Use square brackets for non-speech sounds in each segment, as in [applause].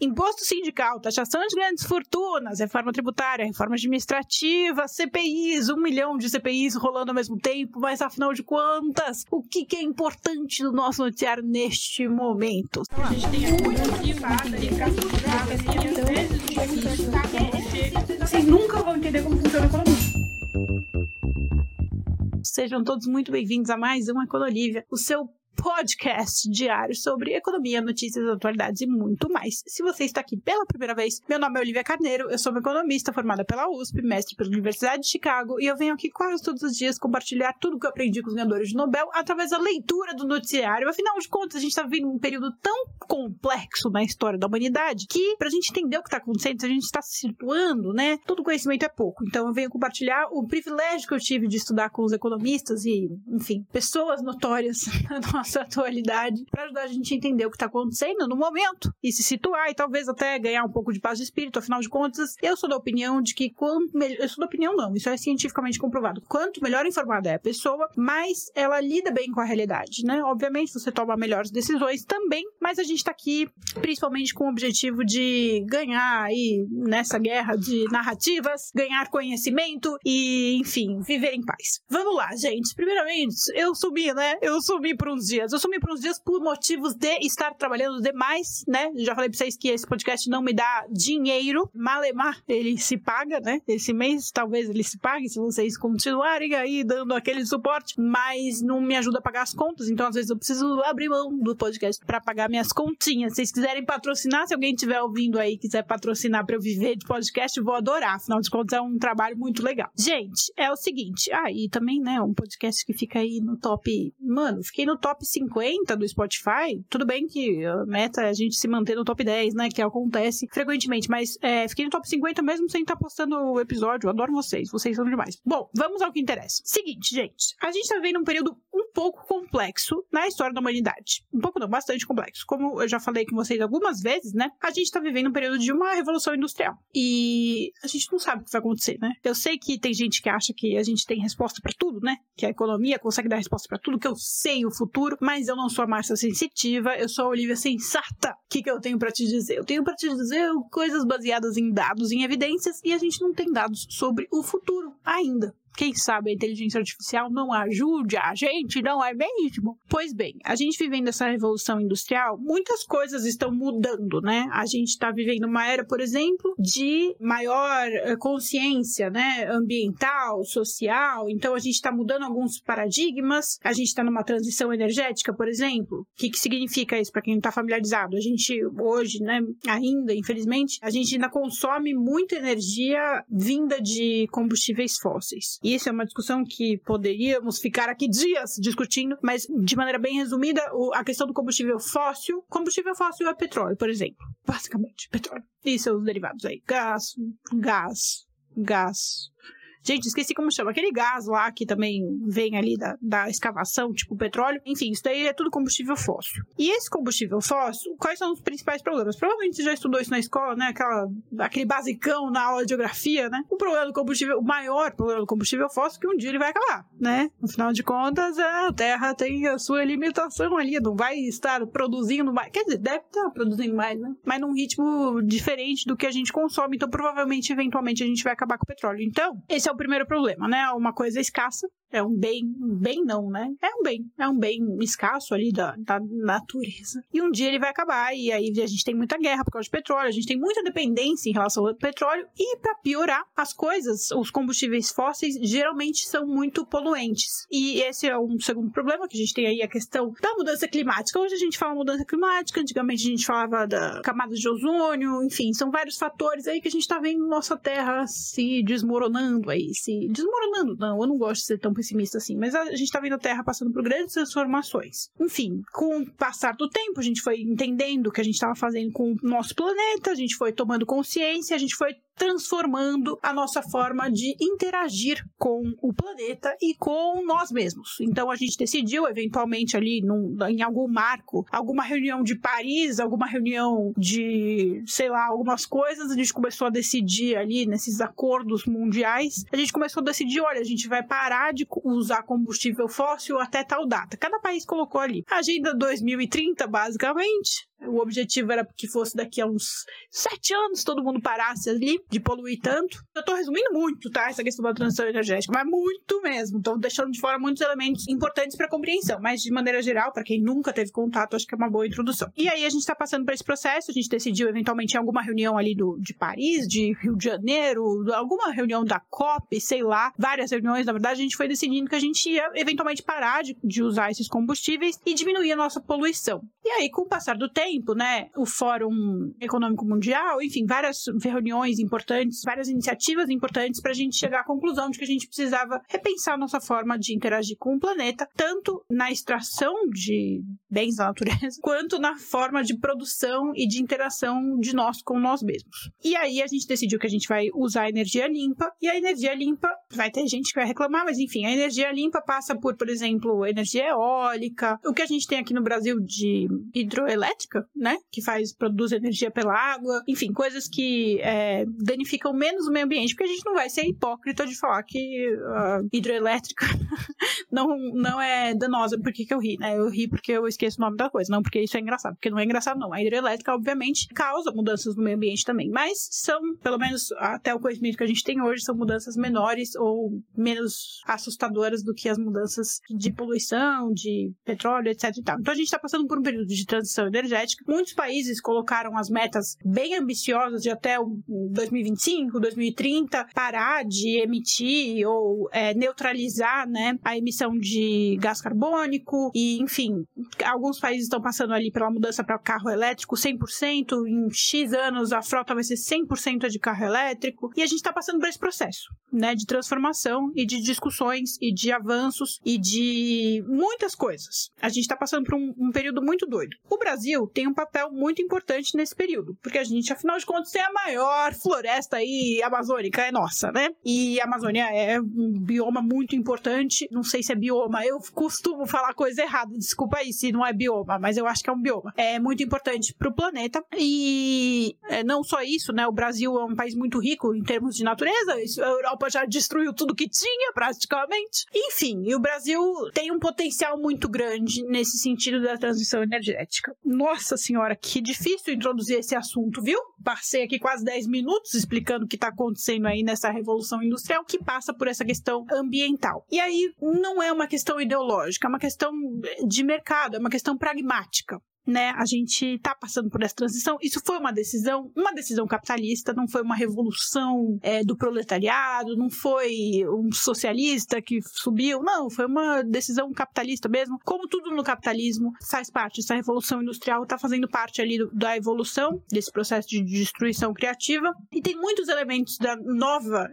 Imposto sindical, taxação de grandes fortunas, reforma tributária, reforma administrativa, CPIs, um milhão de CPIs rolando ao mesmo tempo, mas afinal de contas, o que, que é importante no nosso noticiário neste momento? A gente tem Vocês nunca vão entender como funciona a economia. Sejam todos muito bem-vindos a mais um Econolívia, o seu podcast diário sobre economia, notícias, atualidades e muito mais. Se você está aqui pela primeira vez, meu nome é Olivia Carneiro, eu sou uma economista formada pela USP, mestre pela Universidade de Chicago, e eu venho aqui quase todos os dias compartilhar tudo que eu aprendi com os ganhadores de Nobel através da leitura do noticiário. Afinal de contas, a gente está vivendo um período tão complexo na história da humanidade que, para a gente entender o que está acontecendo, a gente está se situando, né? Todo conhecimento é pouco. Então, eu venho compartilhar o privilégio que eu tive de estudar com os economistas e, enfim, pessoas notórias [laughs] na nossa nossa [laughs] atualidade para ajudar a gente a entender o que está acontecendo no momento e se situar e talvez até ganhar um pouco de paz de espírito. Afinal de contas, eu sou da opinião de que quanto melhor. Eu sou da opinião, não, isso é cientificamente comprovado. Quanto melhor informada é a pessoa, mais ela lida bem com a realidade, né? Obviamente, você toma melhores decisões também, mas a gente está aqui principalmente com o objetivo de ganhar aí nessa guerra de narrativas, ganhar conhecimento e, enfim, viver em paz. Vamos lá, gente. Primeiramente, eu sumi, né? Eu sumi por uns dias dias. Eu sumi por uns dias por motivos de estar trabalhando demais, né? Já falei pra vocês que esse podcast não me dá dinheiro. Malemar, ele se paga, né? Esse mês talvez ele se pague se vocês continuarem aí dando aquele suporte, mas não me ajuda a pagar as contas. Então, às vezes, eu preciso abrir mão do podcast para pagar minhas continhas. Se vocês quiserem patrocinar, se alguém estiver ouvindo aí quiser patrocinar para eu viver de podcast, vou adorar. Afinal de contas, é um trabalho muito legal. Gente, é o seguinte. Ah, e também, né, um podcast que fica aí no top. Mano, fiquei no top 50 do Spotify, tudo bem que a meta é a gente se manter no top 10, né? Que acontece frequentemente, mas é, fiquei no top 50 mesmo sem estar tá postando o episódio. Eu adoro vocês, vocês são demais. Bom, vamos ao que interessa. Seguinte, gente, a gente tá vivendo um período um pouco complexo na história da humanidade. Um pouco não, bastante complexo. Como eu já falei com vocês algumas vezes, né? A gente tá vivendo um período de uma revolução industrial. E a gente não sabe o que vai acontecer, né? Eu sei que tem gente que acha que a gente tem resposta para tudo, né? Que a economia consegue dar resposta para tudo, que eu sei o futuro mas eu não sou a Márcia sensitiva, eu sou a Olivia sensata. O que, que eu tenho para te dizer? Eu tenho para te dizer coisas baseadas em dados, em evidências, e a gente não tem dados sobre o futuro ainda. Quem sabe a inteligência artificial não ajude a gente, não é mesmo? Pois bem, a gente vivendo essa revolução industrial, muitas coisas estão mudando, né? A gente está vivendo uma era, por exemplo, de maior eh, consciência, né? Ambiental, social. Então a gente está mudando alguns paradigmas. A gente está numa transição energética, por exemplo. O que, que significa isso para quem não está familiarizado? A gente hoje, né? Ainda, infelizmente, a gente ainda consome muita energia vinda de combustíveis fósseis. E isso é uma discussão que poderíamos ficar aqui dias discutindo, mas de maneira bem resumida, a questão do combustível fóssil. Combustível fóssil é petróleo, por exemplo. Basicamente, petróleo. E seus derivados aí. Gás, gás, gás Gente, esqueci como chama. Aquele gás lá que também vem ali da, da escavação, tipo petróleo. Enfim, isso daí é tudo combustível fóssil. E esse combustível fóssil, quais são os principais problemas? Provavelmente você já estudou isso na escola, né? Aquela, aquele basicão na aula de geografia, né? O problema do combustível, o maior problema do combustível fóssil é que um dia ele vai acabar, né? Afinal de contas, a Terra tem a sua limitação ali, não vai estar produzindo mais. Quer dizer, deve estar produzindo mais, né? Mas num ritmo diferente do que a gente consome. Então, provavelmente, eventualmente, a gente vai acabar com o petróleo. Então, esse é o primeiro problema, né? Uma coisa escassa, é um bem, um bem não, né? É um bem, é um bem escasso ali da, da natureza. E um dia ele vai acabar, e aí a gente tem muita guerra por causa de petróleo, a gente tem muita dependência em relação ao petróleo, e para piorar, as coisas, os combustíveis fósseis geralmente são muito poluentes. E esse é um segundo problema, que a gente tem aí a questão da mudança climática. Hoje a gente fala mudança climática, antigamente a gente falava da camada de ozônio, enfim, são vários fatores aí que a gente tá vendo nossa Terra se desmoronando aí, se desmoronando. Não, eu não gosto de ser tão pessimista assim, mas a gente está vendo a Terra passando por grandes transformações. Enfim, com o passar do tempo, a gente foi entendendo o que a gente estava fazendo com o nosso planeta, a gente foi tomando consciência, a gente foi transformando a nossa forma de interagir com o planeta e com nós mesmos. Então a gente decidiu, eventualmente, ali num, em algum marco, alguma reunião de Paris, alguma reunião de, sei lá, algumas coisas, a gente começou a decidir ali nesses acordos mundiais, a gente começou a decidir, olha, a gente vai parar de usar combustível fóssil até tal data. Cada país colocou ali. Agenda 2030, basicamente, O objetivo era que fosse daqui a uns sete anos todo mundo parasse ali de poluir tanto. Eu tô resumindo muito, tá? Essa questão da transição energética, mas muito mesmo. Tô deixando de fora muitos elementos importantes para compreensão, mas de maneira geral, para quem nunca teve contato, acho que é uma boa introdução. E aí a gente tá passando por esse processo, a gente decidiu eventualmente em alguma reunião ali do, de Paris, de Rio de Janeiro, alguma reunião da COP, sei lá, várias reuniões, na verdade, a gente foi decidindo que a gente ia eventualmente parar de, de usar esses combustíveis e diminuir a nossa poluição. E aí, com o passar do tempo, né, o Fórum Econômico Mundial, enfim, várias reuniões importantes, várias iniciativas importantes para a gente chegar à conclusão de que a gente precisava repensar nossa forma de interagir com o planeta, tanto na extração de bens da natureza, [laughs] quanto na forma de produção e de interação de nós com nós mesmos. E aí a gente decidiu que a gente vai usar energia limpa, e a energia limpa, vai ter gente que vai reclamar, mas enfim, a energia limpa passa por, por exemplo, energia eólica, o que a gente tem aqui no Brasil de hidroelétrica, né? Que faz, produz energia pela água, enfim, coisas que é, danificam menos o meio ambiente, porque a gente não vai ser hipócrita de falar que a hidroelétrica [laughs] não, não é danosa. Por que, que eu ri, né? Eu ri porque eu esqueço o nome da coisa, não porque isso é engraçado, porque não é engraçado, não. A hidroelétrica, obviamente, causa mudanças no meio ambiente também, mas são, pelo menos até o conhecimento que a gente tem hoje, são mudanças menores ou menos assustadoras do que as mudanças de poluição, de petróleo, etc. Então a gente está passando por um período de transição energética. Muitos países colocaram as metas bem ambiciosas de até 2025, 2030, parar de emitir ou é, neutralizar né, a emissão de gás carbônico e, enfim, alguns países estão passando ali pela mudança para carro elétrico 100%, em X anos a frota vai ser 100% de carro elétrico e a gente está passando por esse processo, né, de transformação e de discussões e de avanços e de muitas coisas. A gente está passando por um, um período muito doido. O Brasil tem um papel muito importante nesse período, porque a gente, afinal de contas, tem a maior floresta aí amazônica, é nossa, né? E a Amazônia é um bioma muito importante. Não sei se é bioma, eu costumo falar coisa errada, desculpa aí se não é bioma, mas eu acho que é um bioma. É muito importante para o planeta. E é, não só isso, né? O Brasil é um país muito rico em termos de natureza, a Europa já destruiu tudo que tinha, praticamente. Enfim, e o Brasil tem um potencial muito grande nesse sentido da transição energética. Nossa senhora, que difícil introduzir esse assunto, viu? Passei aqui quase 10 minutos explicando o que está acontecendo aí nessa revolução industrial que passa por essa questão ambiental. E aí não é uma questão ideológica, é uma questão de mercado, é uma questão pragmática né, a gente está passando por essa transição. Isso foi uma decisão, uma decisão capitalista, não foi uma revolução é, do proletariado, não foi um socialista que subiu, não, foi uma decisão capitalista mesmo. Como tudo no capitalismo faz parte, essa revolução industrial está fazendo parte ali do, da evolução desse processo de destruição criativa e tem muitos elementos da nova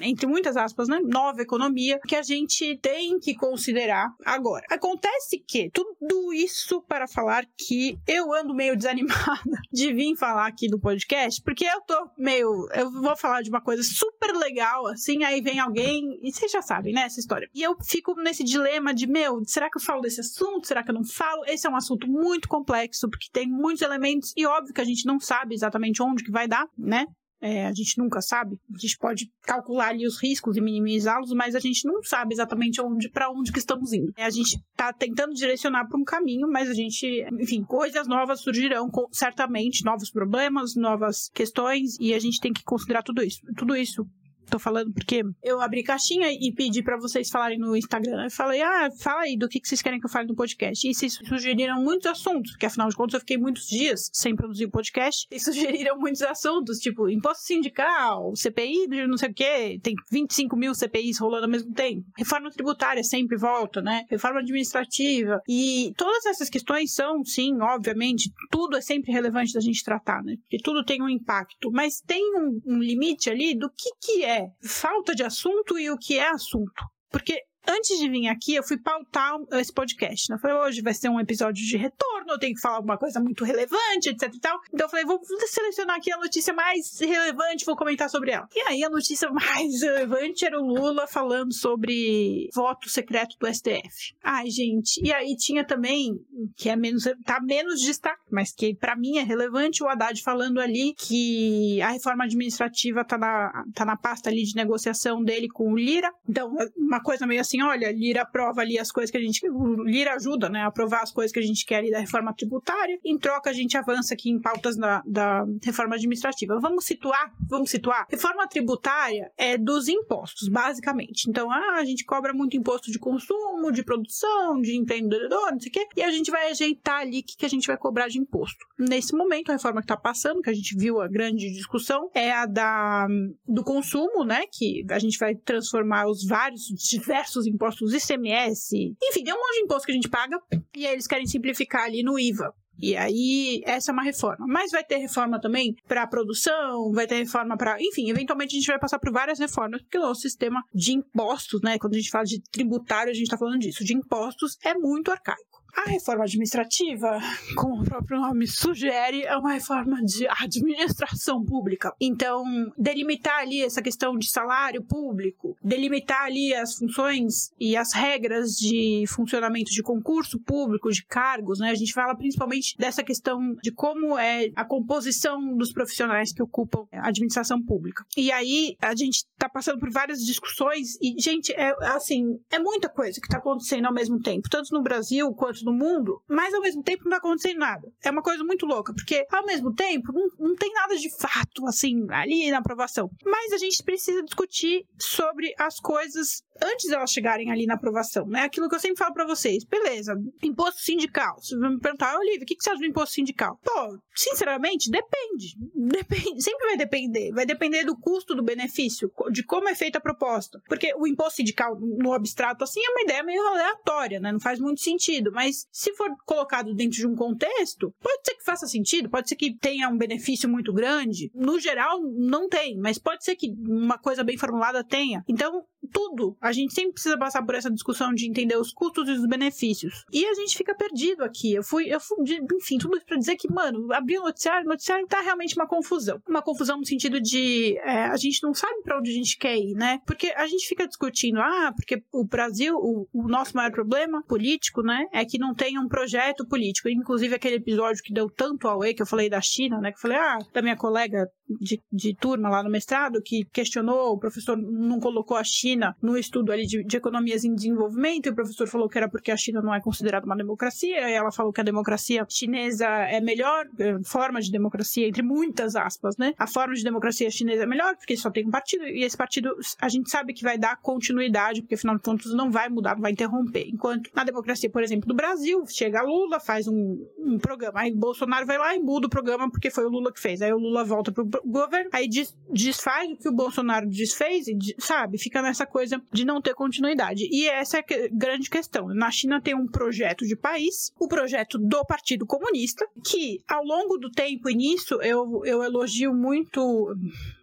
entre muitas aspas, né, nova economia que a gente tem que considerar agora. Acontece que tudo isso para falar que eu ando meio desanimada [laughs] de vir falar aqui no podcast, porque eu tô meio, eu vou falar de uma coisa super legal assim, aí vem alguém e vocês já sabem, né, essa história. E eu fico nesse dilema de, meu, será que eu falo desse assunto? Será que eu não falo? Esse é um assunto muito complexo, porque tem muitos elementos e óbvio que a gente não sabe exatamente onde que vai dar, né? É, a gente nunca sabe. A gente pode calcular ali os riscos e minimizá-los, mas a gente não sabe exatamente onde para onde que estamos indo. É, a gente está tentando direcionar para um caminho, mas a gente, enfim, coisas novas surgirão certamente, novos problemas, novas questões, e a gente tem que considerar tudo isso. Tudo isso tô falando porque eu abri caixinha e pedi para vocês falarem no Instagram. Eu falei, ah, fala aí do que, vocês querem que eu fale no podcast. E vocês sugeriram muitos assuntos, porque afinal de contas eu fiquei muitos dias sem produzir o podcast. E sugeriram muitos assuntos, tipo imposto sindical, CPI não sei o quê. Tem 25 mil CPIs rolando ao mesmo tempo. Reforma tributária sempre volta, né? Reforma administrativa. E todas essas questões são, sim, obviamente, tudo é sempre relevante da gente tratar, né? Porque tudo tem um impacto. Mas tem um, um limite ali do que, que é falta de assunto e o que é assunto. Porque antes de vir aqui, eu fui pautar esse podcast. Né? Eu falei, hoje vai ser um episódio de retorno, eu tenho que falar alguma coisa muito relevante, etc e tal. Então eu falei, vou selecionar aqui a notícia mais relevante, vou comentar sobre ela. E aí a notícia mais [laughs] relevante era o Lula falando sobre voto secreto do STF. Ai, gente. E aí tinha também, que é menos, tá menos destaque, mas que para mim é relevante, o Haddad falando ali que a reforma administrativa tá na, tá na pasta ali de negociação dele com o Lira. Então, uma coisa meio assim assim: olha, Lira aprova ali as coisas que a gente. Lira ajuda, né? A aprovar as coisas que a gente quer ali da reforma tributária. Em troca, a gente avança aqui em pautas da, da reforma administrativa. Vamos situar, vamos situar. Reforma tributária é dos impostos, basicamente. Então, ah, a gente cobra muito imposto de consumo, de produção, de empreendedor, não sei o quê, e a gente vai ajeitar ali o que, que a gente vai cobrar de imposto. Nesse momento, a reforma que está passando, que a gente viu a grande discussão, é a da, do consumo, né? Que a gente vai transformar os vários, diversos impostos, ICMS, enfim, tem um monte de imposto que a gente paga, e aí eles querem simplificar ali no IVA. E aí, essa é uma reforma. Mas vai ter reforma também para produção, vai ter reforma para. Enfim, eventualmente a gente vai passar por várias reformas, porque o nosso sistema de impostos, né? Quando a gente fala de tributário, a gente está falando disso. De impostos é muito arcaico. A reforma administrativa, como o próprio nome sugere, é uma reforma de administração pública. Então, delimitar ali essa questão de salário público, delimitar ali as funções e as regras de funcionamento de concurso público, de cargos, né? A gente fala principalmente dessa questão de como é a composição dos profissionais que ocupam a administração pública. E aí, a gente está passando por várias discussões e, gente, é assim, é muita coisa que está acontecendo ao mesmo tempo, tanto no Brasil quanto no mundo, mas ao mesmo tempo não está acontecendo nada. É uma coisa muito louca, porque ao mesmo tempo não, não tem nada de fato, assim, ali na aprovação. Mas a gente precisa discutir sobre as coisas antes elas chegarem ali na aprovação, né? Aquilo que eu sempre falo para vocês. Beleza, imposto sindical. Você vai me perguntar, Olivia, o que você acha do imposto sindical? Pô, sinceramente, depende. Depende, [laughs] sempre vai depender. Vai depender do custo do benefício, de como é feita a proposta. Porque o imposto sindical, no abstrato, assim, é uma ideia meio aleatória, né? Não faz muito sentido. Mas se for colocado dentro de um contexto, pode ser que faça sentido, pode ser que tenha um benefício muito grande. No geral, não tem, mas pode ser que uma coisa bem formulada tenha. Então, tudo. A gente sempre precisa passar por essa discussão de entender os custos e os benefícios. E a gente fica perdido aqui. Eu fui, eu fui enfim, tudo isso pra dizer que, mano, abrir o noticiário, o noticiário tá realmente uma confusão. Uma confusão no sentido de é, a gente não sabe para onde a gente quer ir, né? Porque a gente fica discutindo, ah, porque o Brasil, o, o nosso maior problema político, né, é que não tem um projeto político. Inclusive aquele episódio que deu tanto ao que eu falei da China, né, que eu falei, ah, da minha colega de, de turma lá no mestrado, que questionou, o professor não colocou a China China no estudo ali de, de, economias em desenvolvimento, e o professor falou que era porque a China não é considerada uma democracia, e ela falou que a democracia chinesa é melhor, é, forma de democracia, entre muitas aspas, né? A forma de democracia chinesa é melhor, porque só tem um partido, e esse partido a gente sabe que vai dar continuidade, porque afinal de contas não vai mudar, não vai interromper. Enquanto na democracia, por exemplo, do Brasil, chega Lula, faz um, um programa, aí Bolsonaro vai lá e muda o programa porque foi o Lula que fez. Aí o Lula volta pro governo, aí des, desfaz o que o Bolsonaro desfez, e, sabe? Fica nessa essa coisa de não ter continuidade. E essa é a grande questão. Na China tem um projeto de país, o projeto do Partido Comunista, que ao longo do tempo, e nisso eu, eu elogio muito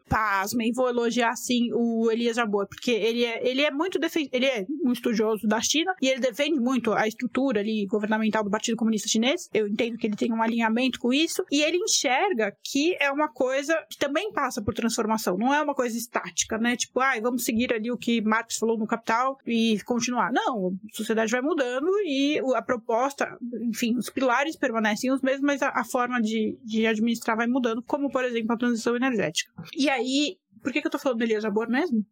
pasmem, vou elogiar assim o Elias Jabor, porque ele é, ele é muito ele é um estudioso da China e ele defende muito a estrutura ali governamental do Partido Comunista Chinês. Eu entendo que ele tem um alinhamento com isso e ele enxerga que é uma coisa que também passa por transformação, não é uma coisa estática, né? Tipo, ah, vamos seguir ali o que Marx falou no Capital e continuar. Não, a sociedade vai mudando e a proposta, enfim, os pilares permanecem os mesmos, mas a, a forma de, de administrar vai mudando, como por exemplo a transição energética. E aí, por que, que eu tô falando do Elias Jabor mesmo?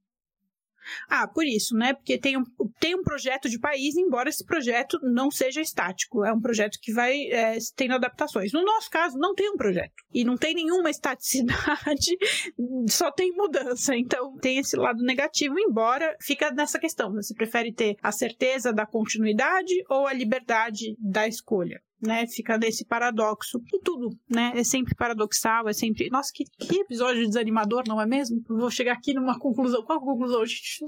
Ah, por isso, né? Porque tem um, tem um projeto de país, embora esse projeto não seja estático. É um projeto que vai é, tendo adaptações. No nosso caso, não tem um projeto. E não tem nenhuma estaticidade, [laughs] só tem mudança. Então, tem esse lado negativo, embora fica nessa questão. Você prefere ter a certeza da continuidade ou a liberdade da escolha? Né? Fica nesse paradoxo. E tudo, né? É sempre paradoxal, é sempre. Nossa, que, que episódio desanimador, não é mesmo? Vou chegar aqui numa conclusão. Qual a conclusão? Gente,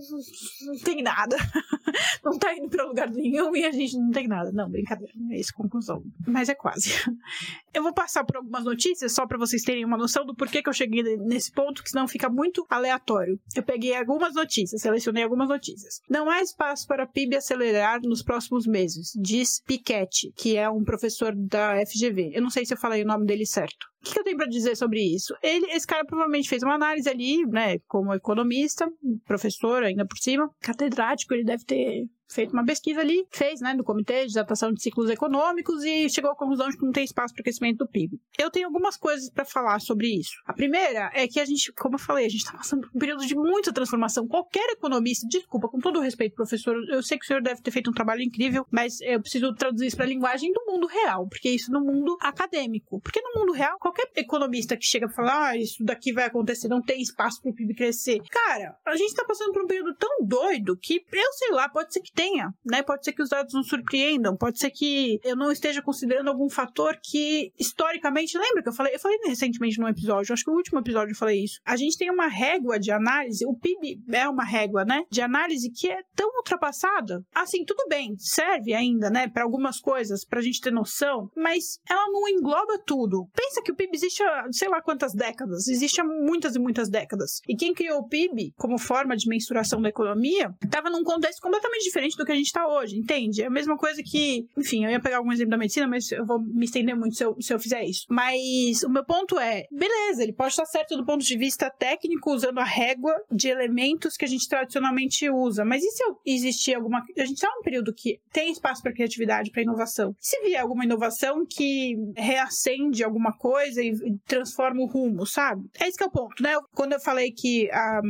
não tem nada. [laughs] não tá indo pra lugar nenhum e a gente não tem nada. Não, brincadeira, não é a conclusão. Mas é quase. [laughs] Eu vou passar por algumas notícias só para vocês terem uma noção do porquê que eu cheguei nesse ponto, que senão fica muito aleatório. Eu peguei algumas notícias, selecionei algumas notícias. Não há espaço para PIB acelerar nos próximos meses, diz Piketty, que é um professor professor da FGV. Eu não sei se eu falei o nome dele certo. O que eu tenho para dizer sobre isso? Ele, esse cara provavelmente fez uma análise ali, né, como economista, professor ainda por cima, catedrático, ele deve ter feito uma pesquisa ali, fez, né, no Comitê de Adaptação de Ciclos Econômicos e chegou à conclusão de que não tem espaço para crescimento do PIB. Eu tenho algumas coisas para falar sobre isso. A primeira é que a gente, como eu falei, a gente está passando por um período de muita transformação. Qualquer economista, desculpa, com todo respeito, professor, eu sei que o senhor deve ter feito um trabalho incrível, mas eu preciso traduzir isso para a linguagem do mundo real, porque isso no mundo acadêmico. Porque no mundo real, qualquer economista que chega e fala, ah, isso daqui vai acontecer, não tem espaço para o PIB crescer. Cara, a gente está passando por um período tão doido que eu sei lá, pode ser que tenha, né? Pode ser que os dados nos surpreendam, pode ser que eu não esteja considerando algum fator que historicamente, lembra que eu falei? Eu falei recentemente num episódio, acho que o último episódio eu falei isso. A gente tem uma régua de análise, o PIB é uma régua, né? De análise que é tão ultrapassada. Assim, tudo bem, serve ainda, né, para algumas coisas, pra gente ter noção, mas ela não engloba tudo. Pensa que o PIB existe há sei lá quantas décadas, existe há muitas e muitas décadas. E quem criou o PIB como forma de mensuração da economia estava num contexto completamente diferente do que a gente está hoje, entende? É a mesma coisa que, enfim, eu ia pegar algum exemplo da medicina, mas eu vou me estender muito se eu, se eu fizer isso. Mas o meu ponto é, beleza, ele pode estar certo do ponto de vista técnico, usando a régua de elementos que a gente tradicionalmente usa, mas e se existir alguma. A gente está num período que tem espaço para criatividade, para inovação. Se vier alguma inovação que reacende alguma coisa e transforma o rumo, sabe? É esse que é o ponto, né? Quando eu falei que a,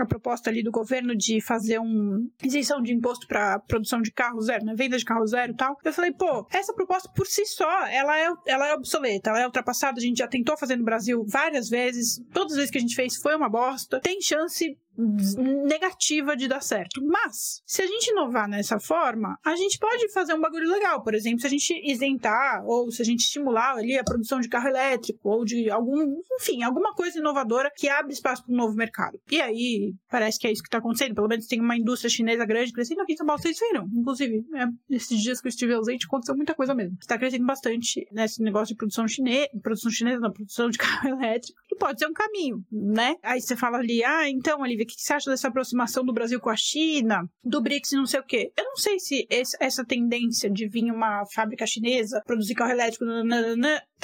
a proposta ali do governo de fazer um isenção de imposto para produção de carro zero, né? Venda de carro zero e tal, eu falei, pô, essa proposta por si só, ela é, ela é obsoleta, ela é ultrapassada, a gente já tentou fazer no Brasil várias vezes, todas as vezes que a gente fez foi uma bosta. Tem chance negativa de dar certo. Mas, se a gente inovar nessa forma, a gente pode fazer um bagulho legal. Por exemplo, se a gente isentar ou se a gente estimular ali a produção de carro elétrico ou de algum, enfim, alguma coisa inovadora que abre espaço para um novo mercado. E aí, parece que é isso que está acontecendo. Pelo menos tem uma indústria chinesa grande crescendo aqui em São Paulo. Vocês viram? Inclusive, é, esses dias que eu estive ausente, aconteceu muita coisa mesmo. Está crescendo bastante nesse negócio de produção chinesa, produção chinesa, não, produção de [laughs] carro elétrico, que pode ser um caminho, né? Aí você fala ali, ah, então, Olivia, o que você acha dessa aproximação do Brasil com a China, do BRICS e não sei o quê? Eu não sei se essa tendência de vir uma fábrica chinesa produzir carro elétrico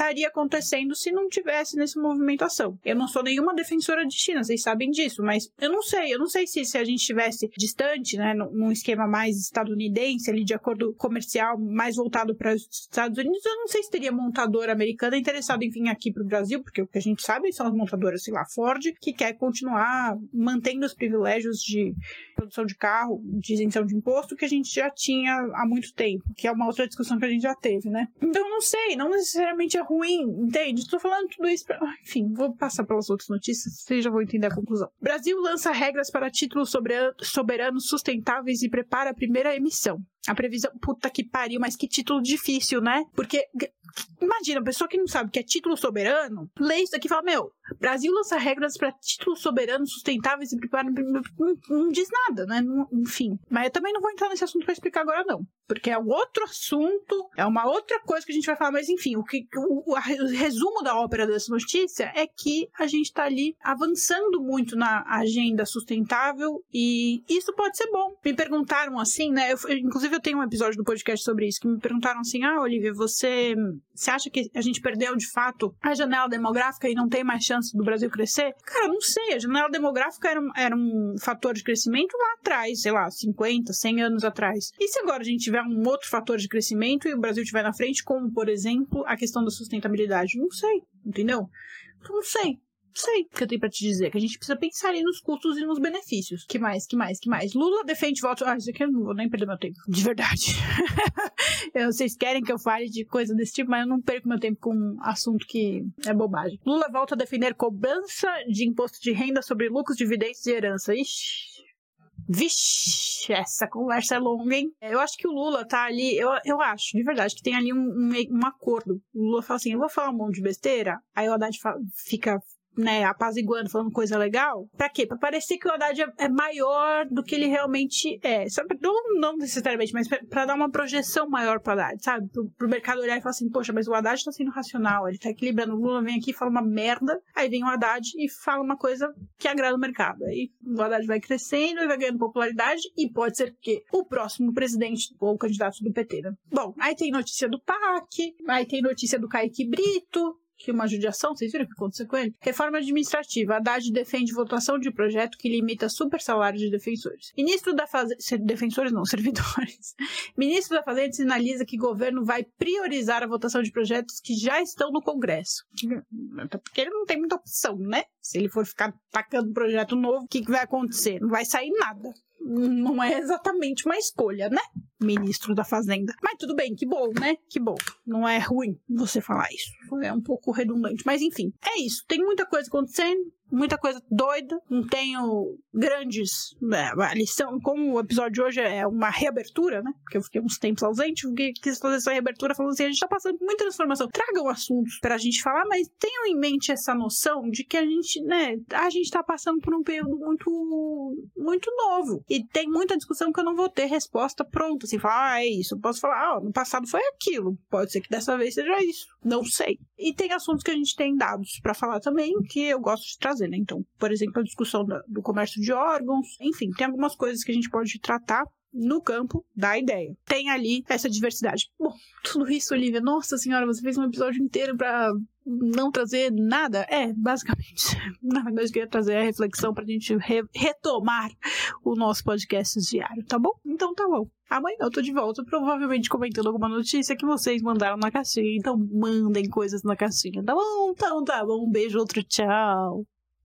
estaria acontecendo se não tivesse nessa movimentação. Eu não sou nenhuma defensora de China, vocês sabem disso, mas eu não sei, eu não sei se, se a gente estivesse distante, né, num esquema mais estadunidense, ali de acordo comercial, mais voltado para os Estados Unidos, eu não sei se teria montadora americana interessada em vir aqui para o Brasil, porque o que a gente sabe são as montadoras, sei lá, Ford, que quer continuar mantendo os privilégios de produção de carro, de isenção de imposto, que a gente já tinha há muito tempo, que é uma outra discussão que a gente já teve, né? Então, não sei, não necessariamente é ruim, entende? Estou falando tudo isso pra... Enfim, vou passar pelas outras notícias, vocês já vão entender a conclusão. Brasil lança regras para títulos soberanos sustentáveis e prepara a primeira emissão. A previsão, puta que pariu, mas que título difícil, né? Porque Imagina, a pessoa que não sabe que é título soberano, lê isso aqui e fala: Meu, Brasil lança regras para títulos soberanos sustentáveis e prepara. Não, não diz nada, né? Não, enfim. Mas eu também não vou entrar nesse assunto para explicar agora, não. Porque é um outro assunto, é uma outra coisa que a gente vai falar. Mas enfim, o, que, o, o resumo da ópera dessa notícia é que a gente está ali avançando muito na agenda sustentável e isso pode ser bom. Me perguntaram assim, né? Eu, inclusive, eu tenho um episódio do podcast sobre isso que me perguntaram assim: Ah, Olivia, você você acha que a gente perdeu de fato a janela demográfica e não tem mais chance do Brasil crescer? Cara, não sei. A janela demográfica era, era um fator de crescimento lá atrás, sei lá, 50, 100 anos atrás. E se agora a gente tiver um outro fator de crescimento e o Brasil estiver na frente, como por exemplo a questão da sustentabilidade? Não sei, entendeu? Não sei sei o que eu tenho pra te dizer. Que a gente precisa pensar ali nos custos e nos benefícios. Que mais, que mais, que mais? Lula defende voto. Ah, isso aqui eu não vou nem perder meu tempo. De verdade. [laughs] Vocês querem que eu fale de coisa desse tipo, mas eu não perco meu tempo com um assunto que é bobagem. Lula volta a defender cobrança de imposto de renda sobre lucros, dividendos e herança. Ixi. Vixe, essa conversa é longa, hein? Eu acho que o Lula tá ali, eu, eu acho, de verdade, que tem ali um, um, um acordo. O Lula fala assim: eu vou falar um monte de besteira, aí o Haddad fala, fica né, apaziguando, falando coisa legal. Pra quê? Pra parecer que o Haddad é, é maior do que ele realmente é. Sabe? Não, não necessariamente, mas pra, pra dar uma projeção maior pro Haddad, sabe? Pro, pro mercado olhar e falar assim, poxa, mas o Haddad tá sendo racional, ele tá equilibrando. O Lula vem aqui e fala uma merda, aí vem o Haddad e fala uma coisa que agrada o mercado. Aí o Haddad vai crescendo e vai ganhando popularidade e pode ser que o próximo presidente ou candidato do PT, né? Bom, aí tem notícia do PAC, aí tem notícia do Kaique Brito, que uma judiação, vocês viram o que aconteceu com ele? Reforma administrativa. Haddad defende votação de projeto que limita super salário de defensores. Ministro da Fazenda. Defensores não, [laughs] servidores. Ministro da Fazenda sinaliza que governo vai priorizar a votação de projetos que já estão no Congresso. Porque ele não tem muita opção, né? Se ele for ficar tacando projeto novo, o que, que vai acontecer? Não vai sair nada não é exatamente uma escolha, né? Ministro da Fazenda. Mas tudo bem, que bom, né? Que bom. Não é ruim você falar isso. É um pouco redundante. Mas enfim, é isso. Tem muita coisa acontecendo muita coisa doida, não tenho grandes. É, a lição, como o episódio de hoje é uma reabertura, né? Porque eu fiquei uns tempos ausente, eu quis fazer essa reabertura falando assim: a gente tá passando por muita transformação. Tragam assuntos pra gente falar, mas tenham em mente essa noção de que a gente, né, a gente tá passando por um período muito, muito novo. E tem muita discussão que eu não vou ter resposta pronta, assim, falar, ah, é isso. Eu posso falar, ah, no passado foi aquilo. Pode ser que dessa vez seja isso. Não sei. E tem assuntos que a gente tem dados para falar também, que eu gosto de trazer fazer, né? Então, por exemplo, a discussão do comércio de órgãos, enfim, tem algumas coisas que a gente pode tratar no campo da ideia. Tem ali essa diversidade. Bom, [laughs] tudo isso, Olivia, nossa senhora, você fez um episódio inteiro para não trazer nada? É, basicamente. [laughs] Na verdade, eu queria trazer a reflexão pra gente re retomar o nosso podcast diário, tá bom? Então tá bom. Amanhã eu tô de volta, provavelmente comentando alguma notícia que vocês mandaram na caixinha. Então mandem coisas na caixinha, tá bom? Então tá bom. Um beijo, outro tchau.